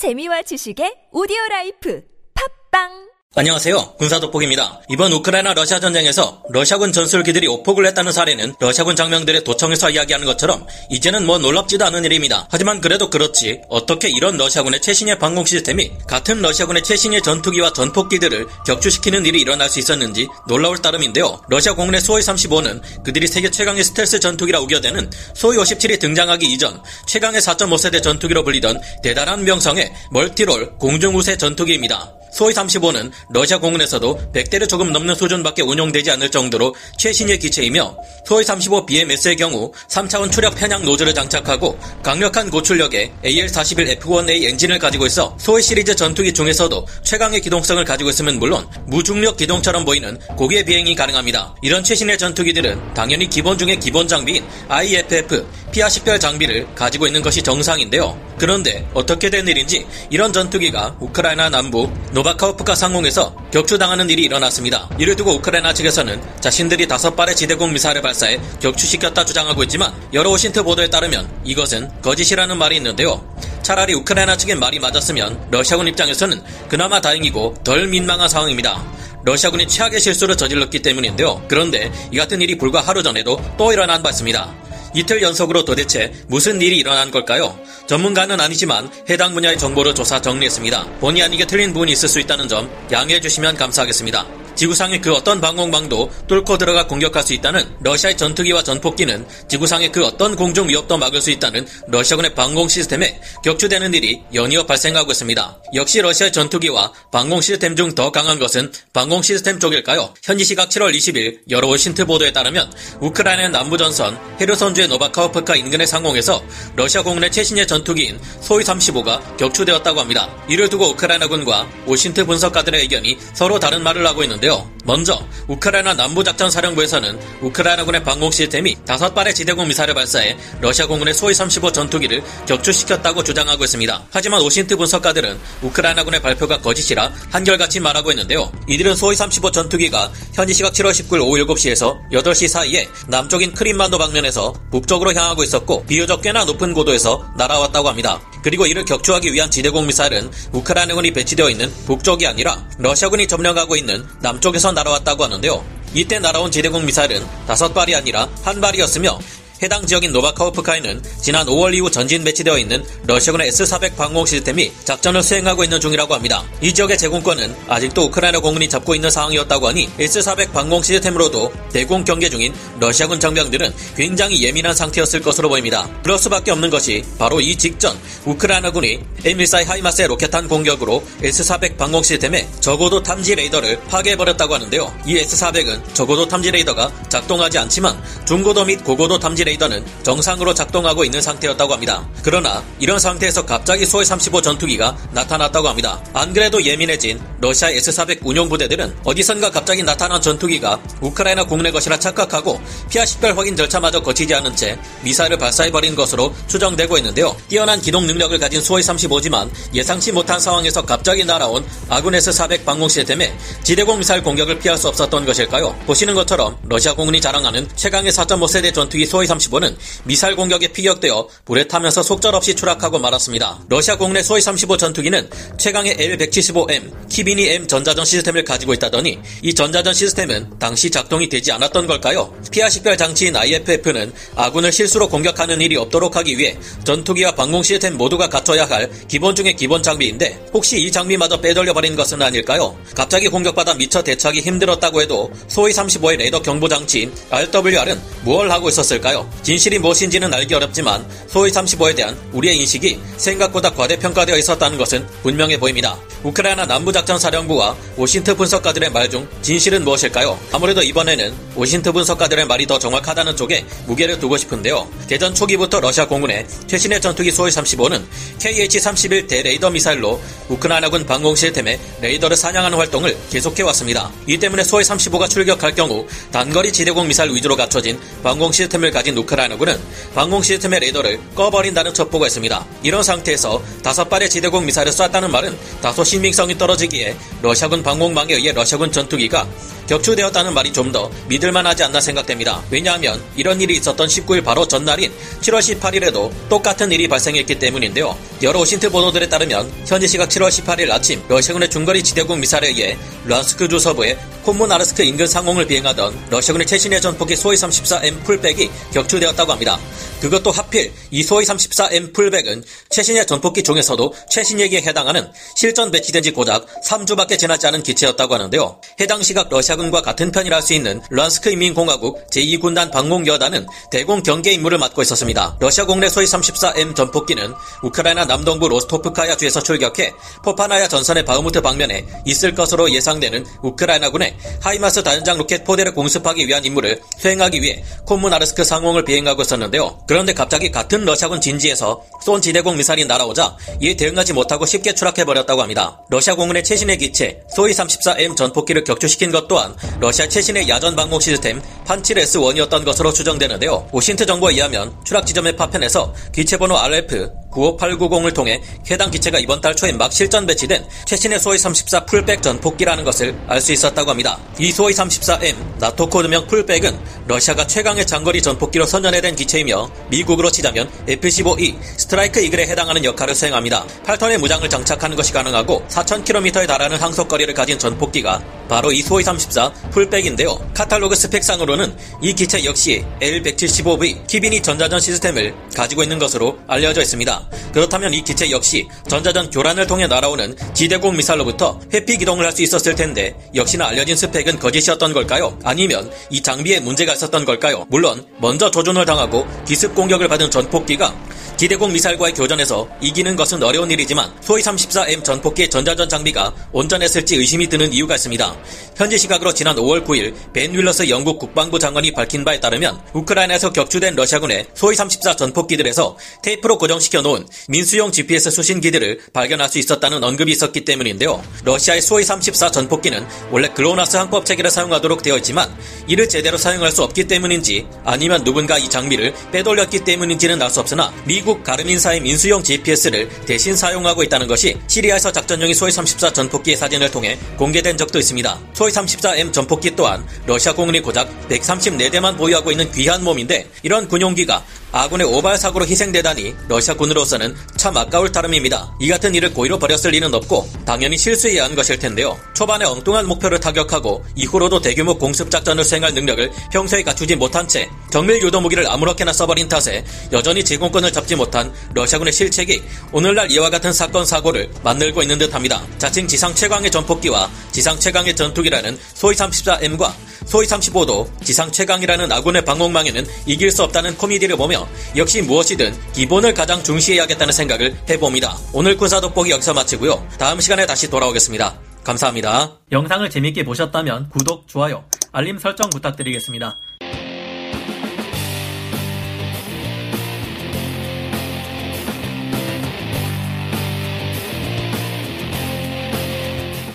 재미와 지식의 오디오 라이프. 팟빵 안녕하세요. 군사돋보기입니다. 이번 우크라이나 러시아 전쟁에서 러시아군 전술기들이 오폭을 했다는 사례는 러시아군 장병들의 도청에서 이야기하는 것처럼 이제는 뭐 놀랍지도 않은 일입니다. 하지만 그래도 그렇지 어떻게 이런 러시아군의 최신예 방공 시스템이 같은 러시아군의 최신예 전투기와 전폭기들을 격추시키는 일이 일어날 수 있었는지 놀라울 따름인데요. 러시아 공군의 수호이 35는 그들이 세계 최강의 스텔스 전투기라 우겨대는 소위 57이 등장하기 이전 최강의 4.5세대 전투기로 불리던 대단한 명성의 멀티롤 공중우세 전투기입니다. 소위 35는 러시아 공군에서도 100대를 조금 넘는 수준밖에 운용되지 않을 정도로 최신의 기체이며 소위 35BMS의 경우 3차원 추력 편향 노즐을 장착하고 강력한 고출력의 AL-41F1A 엔진을 가지고 있어 소위 시리즈 전투기 중에서도 최강의 기동성을 가지고 있으면 물론 무중력 기동처럼 보이는 고개 비행이 가능합니다. 이런 최신의 전투기들은 당연히 기본 중의 기본 장비인 IFF, 피아 식별 장비를 가지고 있는 것이 정상인데요. 그런데 어떻게 된 일인지 이런 전투기가 우크라이나 남부 노바카호프카 상공에서 격추당하는 일이 일어났습니다. 이를 두고 우크라이나 측에서는 자신들이 다섯 발의 지대공 미사일을 발사해 격추시켰다 주장하고 있지만 여러 OSINT 보도에 따르면 이것은 거짓이라는 말이 있는데요. 차라리 우크라이나 측의 말이 맞았으면 러시아군 입장에서는 그나마 다행이고 덜 민망한 상황입니다. 러시아군이 최악의 실수를 저질렀기 때문인데요. 그런데 이 같은 일이 불과 하루 전에도 또 일어난 바 있습니다. 이틀 연속으로 도대체 무슨 일이 일어난 걸까요? 전문가는 아니지만 해당 분야의 정보를 조사 정리했습니다. 본의 아니게 틀린 부분이 있을 수 있다는 점 양해해 주시면 감사하겠습니다. 지구상의 그 어떤 방공망도 뚫고 들어가 공격할 수 있다는 러시아의 전투기와 전폭기는 지구상의 그 어떤 공중 위협도 막을 수 있다는 러시아군의 방공 시스템에 격추되는 일이 연이어 발생하고 있습니다. 역시 러시아의 전투기와 방공 시스템 중 더 강한 것은 방공 시스템 쪽일까요? 현지 시각 7월 20일 여러 월신트 보도에 따르면 우크라이나 남부 전선 헤르선주의 노바카호프카 인근의 상공에서 러시아 공군의 최신예 전투기인 수호이 35가 격추되었다고 합니다. 이를 두고 우크라이나군과 OSINT 분석가들의 의견이 서로 다른 말을 하고 있는데요. 먼저 우크라이나 남부작전사령부에서는 우크라이나군의 방공 시스템이 다섯 발의 지대공 미사일을 발사해 러시아 공군의 수호이 35 전투기를 격추시켰다고 주장하고 있습니다. 하지만 OSINT 분석가들은 우크라이나군의 발표가 거짓이라 한결같이 말하고 있는데요. 이들은 수호이 35 전투기가 현지 시각 7월 19일 오후 7시에서 8시 사이에 남쪽인 크림반도 방면에서 북쪽으로 향하고 있었고 비교적 꽤나 높은 고도에서 날아왔다고 합니다. 그리고 이를 격추하기 위한 지대공 미사일은 우크라이나군이 배치되어 있는 북쪽이 아니라 러시아군이 점령하고 있는 남쪽에서 날아왔다고 하는데요. 이때 날아온 지대공 미사일은 다섯 발이 아니라 한 발이었으며 해당 지역인 노바카호프카에는 지난 5월 이후 전진 배치되어 있는 러시아군의 S-400 방공 시스템이 작전을 수행하고 있는 중이라고 합니다. 이 지역의 제공권은 아직도 우크라이나 공군이 잡고 있는 상황이었다고 하니 S-400 방공 시스템으로도 대공 경계 중인 러시아군 장병들은 굉장히 예민한 상태였을 것으로 보입니다. 그럴 수밖에 없는 것이 바로 이 직전 우크라이나군이 M142 하이마스의 로켓탄 공격으로 S-400 방공 시스템에 저고도 탐지 레이더를 파괴해버렸다고 하는데요. 이 S-400은 저고도 탐지 레이더가 작동하지 않지만 중고도 및 고고도 탐지 레이더 는 정상으로 작동하고 있는 상태였다고 합니다. 그러나 이런 상태에서 갑자기 소해 35 전투기가 나타났다고 합니다. 안 그래도 예민해진 러시아 S-400 운용 부대들은 어디선가 갑자기 나타난 전투기가 우크라이나 국내 것이라 착각하고 피하 식별 확인 절차마저 거치지 않은 채 미사일을 발사해버린 것으로 추정되고 있는데요. 뛰어난 기동 능력을 가진 소해 35지만 예상치 못한 상황에서 갑자기 날아온 아군 S-400 방공 시스템에 지대공 미사일 공격을 피할 수 없었던 것일까요? 보시는 것처럼 러시아 공군이 자랑하는 최강의 4.5세대 전투기 소해 35는 미사일 공격에 피격되어 불에 타면서 속절없이 추락하고 말았습니다. 러시아 공군의 수호이 35 전투기는 최강의 L-175M, 키비니 M 전자전 시스템을 가지고 있다더니 이 전자전 시스템은 당시 작동이 되지 않았던 걸까요? 피아 식별 장치인 IFF는 아군을 실수로 공격하는 일이 없도록 하기 위해 전투기와 방공 시스템 모두가 갖춰야 할 기본 중의 기본 장비인데 혹시 이 장비마저 빼돌려버린 것은 아닐까요? 갑자기 공격받아 미처 대처하기 힘들었다고 해도 수호이 35의 레이더 경보 장치인 RWR은 무엇을 하고 있었을까요? 진실이 무엇인지는 알기 어렵지만 수호이 35에 대한 우리의 인식이 생각보다 과대평가되어 있었다는 것은 분명해 보입니다. 우크라이나 남부작전사령부와 OSINT 분석가들의 말 중 진실은 무엇일까요? 아무래도 이번에는 오신트 분석가들의 말이 더 정확하다는 쪽에 무게를 두고 싶은데요. 개전 초기부터 러시아 공군의 최신의 전투기 소위 35는 KH-31 대 레이더 미사일로 우크라이나군 방공 시스템에 레이더를 사냥하는 활동을 계속해왔습니다. 이 때문에 소위 35가 출격할 경우 단거리 지대공 미사일 위주로 갖춰진 방공 시스템을 가진 우크라이나군은 방공 시스템의 레이더를 꺼버린다는 첩보가 있습니다. 이런 상태에서 다섯 발의 지대공 미사일을 쐈다는 말은 다소 신빙성이 떨어지기에 러시아군 방공망에 의해 러시아군 전투기가 격추되었다는 말이 좀 더 믿을만하지 않나 생각됩니다. 왜냐하면 이런 일이 있었던 19일 바로 전날인 7월 18일에도 똑같은 일이 발생했기 때문인데요. 여러 오신트 보도들에 따르면 현지 시각 7월 18일 아침 러시아군의 중거리 지대공 미사일에 의해 루안스크 주 서부의 콤문아르스크 인근 상공을 비행하던 러시아군의 최신의 전폭기 소위 34M 풀백이 격추되었다고 합니다. 그것도 하필 이 소위 34M 풀백은 최신의 전폭기 중에서도 최신얘기에 해당하는 실전 배치된 지 고작 3주밖에 지나지 않은 기체였다고 하는데요. 해당 시각 러시아군 과 같은 편이라 할 수 있는 루한스크 인민공화국 제2군단 방공 여단은 대공 경계 임무를 맡고 있었습니다. 러시아군의 수호이 34M 전폭기는 우크라이나 남동부 로스토프스카야 주에서 출격해 포파스나야 전선의 바흐무트 방면에 있을 것으로 예상되는 우크라이나군의 하이마스 다연장 로켓 포대를 공습하기 위한 임무를 수행하기 위해 콤무나르스크 상공을 비행하고 있었는데요. 그런데 갑자기 같은 러시아군 진지에서 쏜 지대공 미사일이 날아오자 이에 대응하지 못하고 쉽게 추락해버렸다고 합니다. 러시아 공군의 최신예 기체 수호이 34M 전폭기를 격추시킨 것 또한 러시아 최신의 야전 방공 시스템 판칠-S1이었던 것으로 추정되는데요. 오신트 정보에 의하면 추락 지점의 파편에서 기체 번호 RF 95890을 통해 해당 기체가 이번 달 초에 막 실전 배치된 최신의 소위 34 풀백 전폭기라는 것을 알 수 있었다고 합니다. 이 소위 34M 나토 코드명 풀백은 러시아가 최강의 장거리 전폭기로 선연해낸 기체이며 미국으로 치자면 F-15E 스트라이크 이글에 해당하는 역할을 수행합니다. 8톤의 무장을 장착하는 것이 가능하고 4,000km에 달하는 항속거리를 가진 전폭기가 바로 이 소위 34 풀백인데요. 카탈로그 스펙상으로는 이 기체 역시 L-175V 키비니 전자전 시스템을 가지고 있는 것으로 알려져 있습니다. 그렇다면 이 기체 역시 전자전 교란을 통해 날아오는 지대공 미사일로부터 회피 기동을 할 수 있었을 텐데 역시나 알려진 스펙은 거짓이었던 걸까요? 아니면 이 장비에 문제가 있었던 걸까요? 물론 먼저 조준을 당하고 기습 공격을 받은 전폭기가 기대공 미사일과의 교전에서 이기는 것은 어려운 일이지만 소위 34M 전폭기의 전자전 장비가 온전했을지 의심이 드는 이유가 있습니다. 현지 시각으로 지난 5월 9일 벤 윌러스 영국 국방부 장관이 밝힌 바에 따르면 우크라이나에서 격추된 러시아군의 소위 34 전폭기들에서 테이프로 고정시켜 놓은 민수용 GPS 수신기들을 발견할 수 있었다는 언급이 있었기 때문인데요. 러시아의 소위 34 전폭기는 원래 글로나스 항법 체계를 사용하도록 되어 있지만 이를 제대로 사용할 수 없기 때문인지 아니면 누군가 이 장비를 빼돌렸기 때문인지는 알 수 없으나 미국 가르민사의 민수용 GPS를 대신 사용하고 있다는 것이 시리아에서 작전용이 소위 34 전폭기의 사진을 통해 공개된 적도 있습니다. 소위 34M 전폭기 또한 러시아 공군이 고작 134대만 보유하고 있는 귀한 몸인데 이런 군용기가 아군의 오발 사고로 희생되다니 러시아군으로서는 참 아까울 따름입니다. 이 같은 일을 고의로 버렸을 리는 없고 당연히 실수해야 한 것일 텐데요. 초반에 엉뚱한 목표를 타격하고 이후로도 대규모 공습 작전을 수행할 능력을 평소에 갖추지 못한 채 정밀 유도 무기를 아무렇게나 써버린 탓에 여전히 제공권을 잡지 못한 러시아군의 실책이 오늘날 이와 같은 사건 사고를 만들고 있는 듯합니다. 자칭 지상 최강의 전폭기와 지상 최강의 전투기라는 소위 34M과 소위 35도 지상 최강이라는 아군의 방공망에는 이길 수 없다는 코미디를 보며 역시 무엇이든 기본을 가장 중시해야겠다는 생각을 해봅니다. 오늘 군사 돋보기 여기서 마치고요. 다음 시간에 다시 돌아오겠습니다. 감사합니다. 영상을 재밌게 보셨다면 구독, 좋아요, 알림 설정 부탁드리겠습니다.